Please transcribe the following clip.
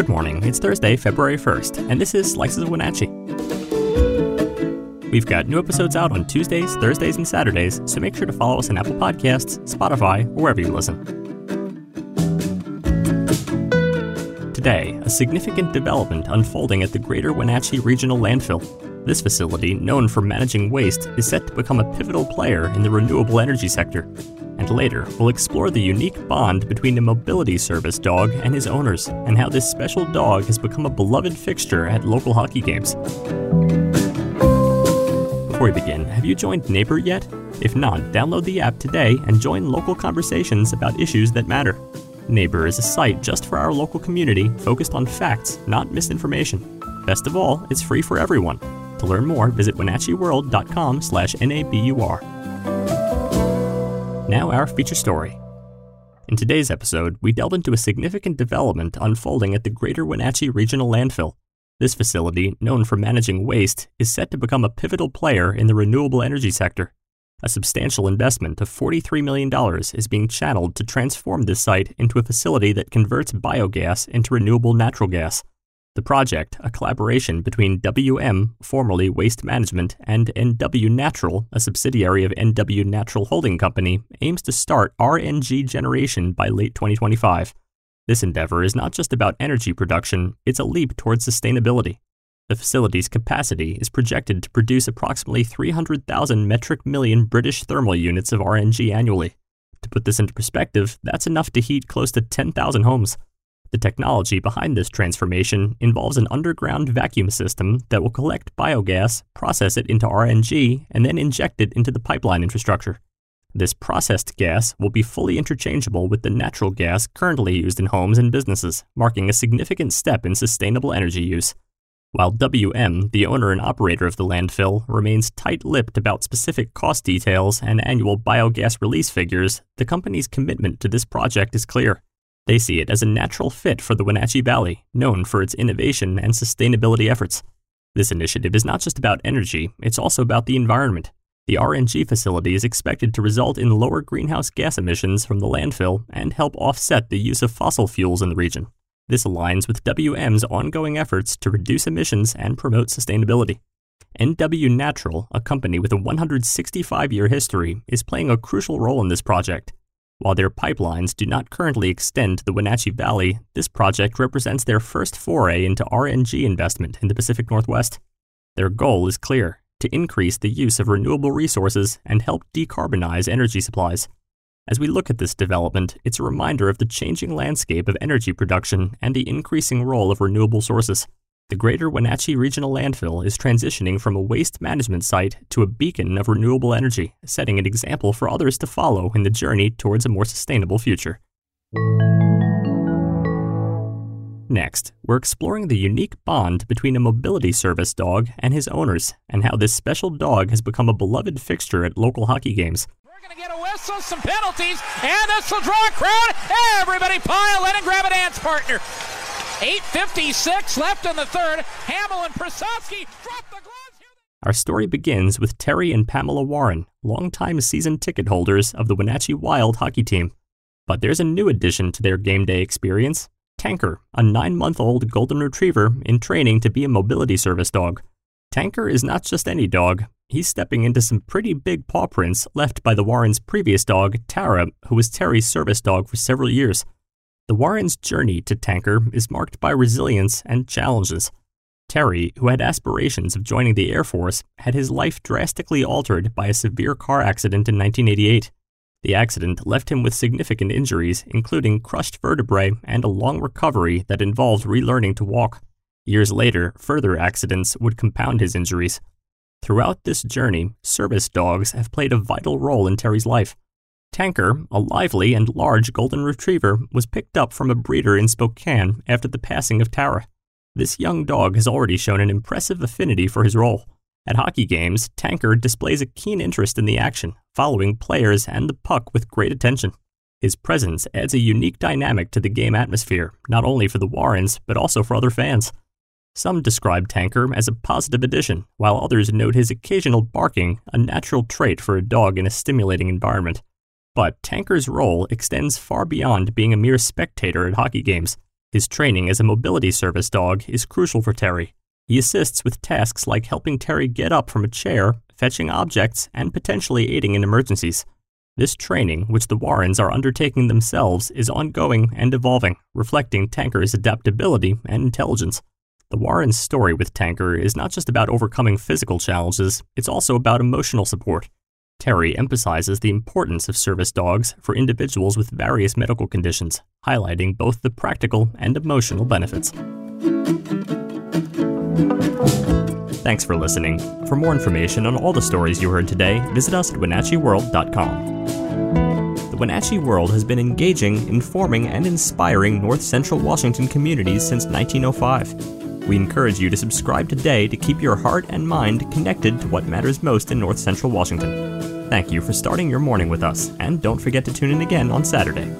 Good morning. It's Thursday, February 1st, and this is Slices of Wenatchee. We've got new episodes out on Tuesdays, Thursdays, and Saturdays, so make sure to follow us on Apple Podcasts, Spotify, or wherever you listen. Today, a significant development unfolding at the Greater Wenatchee Regional Landfill. This facility, known for managing waste, is set to become a pivotal player in the renewable energy sector. And later, we'll explore the unique bond between a mobility service dog and his owners, and how this special dog has become a beloved fixture at local hockey games. Before we begin, have you joined Nabur yet? If not, download the app today and join local conversations about issues that matter. Nabur is a site just for our local community focused on facts, not misinformation. Best of all, it's free for everyone. To learn more, visit wenatcheeworld.com slash NABUR. Now, our feature story. In today's episode, we delve into a significant development unfolding at the Greater Wenatchee Regional Landfill. This facility, known for managing waste, is set to become a pivotal player in the renewable energy sector. A substantial investment of $43 million is being channeled to transform this site into a facility that converts biogas into renewable natural gas. The project, a collaboration between WM, formerly Waste Management, and NW Natural, a subsidiary of NW Natural Holding Company, aims to start RNG generation by late 2025. This endeavor is not just about energy production, it's a leap towards sustainability. The facility's capacity is projected to produce approximately 300,000 metric million British thermal units of RNG annually. To put this into perspective, that's enough to heat close to 10,000 homes. The technology behind this transformation involves an underground vacuum system that will collect biogas, process it into RNG, and then inject it into the pipeline infrastructure. This processed gas will be fully interchangeable with the natural gas currently used in homes and businesses, marking a significant step in sustainable energy use. While WM, the owner and operator of the landfill, remains tight lipped about specific cost details and annual biogas release figures, the company's commitment to this project is clear. They see it as a natural fit for the Wenatchee Valley, known for its innovation and sustainability efforts. This initiative is not just about energy, it's also about the environment. The RNG facility is expected to result in lower greenhouse gas emissions from the landfill and help offset the use of fossil fuels in the region. This aligns with WM's ongoing efforts to reduce emissions and promote sustainability. NW Natural, a company with a 165 year history, is playing a crucial role in this project. While their pipelines do not currently extend to the Wenatchee Valley, this project represents their first foray into RNG investment in the Pacific Northwest. Their goal is clear to increase the use of renewable resources and help decarbonize energy supplies. As we look at this development, it's a reminder of the changing landscape of energy production and the increasing role of renewable sources. The Greater Wenatchee Regional Landfill is transitioning from a waste management site to a beacon of renewable energy, setting an example for others to follow in the journey towards a more sustainable future. Next, we're exploring the unique bond between a mobility service dog and his owners, and how this special dog has become a beloved fixture at local hockey games. We're going to get a whistle, some penalties, and this will draw a crowd. Everybody pile in and grab a dance partner. 8.56 left in the third. Hamill and Prasovsky drop the gloves. Our story begins with Terry and Pamela Warren, longtime season ticket holders of the Wenatchee Wild hockey team. But there's a new addition to their game day experience Tanker, a nine month old golden retriever in training to be a mobility service dog. Tanker is not just any dog, he's stepping into some pretty big paw prints left by the Warrens' previous dog, Tara, who was Terry's service dog for several years. The Warrens' journey to Tanker is marked by resilience and challenges. Terry, who had aspirations of joining the Air Force, had his life drastically altered by a severe car accident in 1988. The accident left him with significant injuries, including crushed vertebrae and a long recovery that involved relearning to walk. Years later, further accidents would compound his injuries. Throughout this journey, service dogs have played a vital role in Terry's life. Tanker, a lively and large golden retriever, was picked up from a breeder in Spokane after the passing of Tara. This young dog has already shown an impressive affinity for his role. At hockey games, Tanker displays a keen interest in the action, following players and the puck with great attention. His presence adds a unique dynamic to the game atmosphere, not only for the Warrens, but also for other fans. Some describe Tanker as a positive addition, while others note his occasional barking, a natural trait for a dog in a stimulating environment. But Tanker's role extends far beyond being a mere spectator at hockey games. His training as a mobility service dog is crucial for Terry. He assists with tasks like helping Terry get up from a chair, fetching objects, and potentially aiding in emergencies. This training, which the Warrens are undertaking themselves, is ongoing and evolving, reflecting Tanker's adaptability and intelligence. The Warrens' story with Tanker is not just about overcoming physical challenges, it's also about emotional support. Terry emphasizes the importance of service dogs for individuals with various medical conditions, highlighting both the practical and emotional benefits. Thanks for listening. For more information on all the stories you heard today, visit us at WenatcheeWorld.com. The Wenatchee World has been engaging, informing, and inspiring North Central Washington communities since 1905. We encourage you to subscribe today to keep your heart and mind connected to what matters most in North Central Washington. Thank you for starting your morning with us, and don't forget to tune in again on Saturday.